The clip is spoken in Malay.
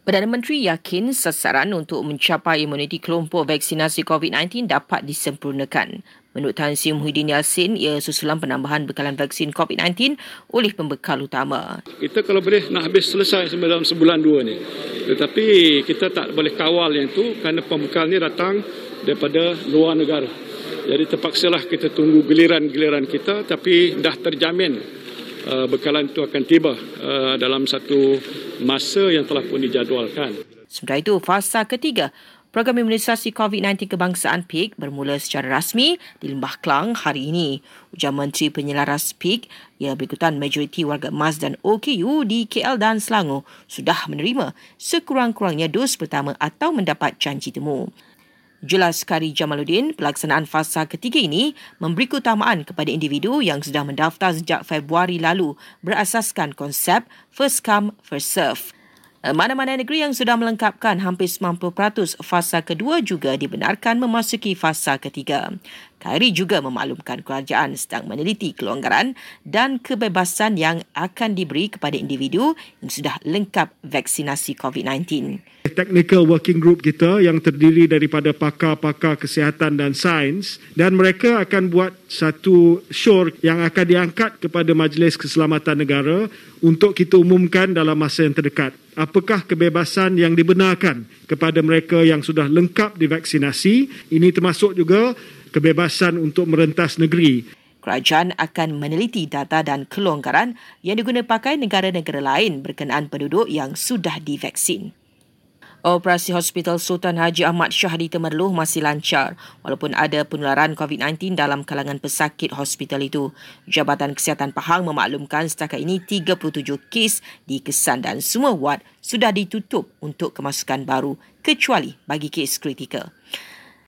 Perdana Menteri yakin sasaran untuk mencapai imuniti kelompok vaksinasi COVID-19 dapat disempurnakan. Menurut Tan Sri Muhyiddin Yassin, ia susulan penambahan bekalan vaksin COVID-19 oleh pembekal utama. Kita kalau boleh nak habis selesai dalam sebulan dua ni. Tetapi kita tak boleh kawal yang itu kerana pembekal ni datang daripada luar negara. Jadi terpaksalah kita tunggu giliran-giliran kita tapi dah terjamin uh, bekalan itu akan tiba uh, dalam satu masa yang telah pun dijadualkan. Sementara itu, fasa ketiga program imunisasi COVID-19 kebangsaan PIK bermula secara rasmi di Lembah Kelang hari ini. Ujar Menteri Penyelaras PIK, ia berikutan majoriti warga emas dan OKU di KL dan Selangor sudah menerima sekurang-kurangnya dos pertama atau mendapat janji temu. Jelas Kari Jamaluddin, pelaksanaan fasa ketiga ini memberi keutamaan kepada individu yang sudah mendaftar sejak Februari lalu berasaskan konsep first come, first serve. Eh, mana-mana negeri yang sudah melengkapkan hampir 90% fasa kedua juga dibenarkan memasuki fasa ketiga. Khairi juga memaklumkan kerajaan sedang meneliti kelonggaran dan kebebasan yang akan diberi kepada individu yang sudah lengkap vaksinasi COVID-19. Technical working group kita yang terdiri daripada pakar-pakar kesihatan dan sains dan mereka akan buat satu show yang akan diangkat kepada Majlis Keselamatan Negara untuk kita umumkan dalam masa yang terdekat. Apakah kebebasan yang dibenarkan kepada mereka yang sudah lengkap divaksinasi? Ini termasuk juga kebebasan untuk merentas negeri. Kerajaan akan meneliti data dan kelonggaran yang digunakan pakai negara-negara lain berkenaan penduduk yang sudah divaksin. Operasi Hospital Sultan Haji Ahmad Shah di Temerloh masih lancar walaupun ada penularan COVID-19 dalam kalangan pesakit hospital itu. Jabatan Kesihatan Pahang memaklumkan setakat ini 37 kes dikesan dan semua wad sudah ditutup untuk kemasukan baru kecuali bagi kes kritikal.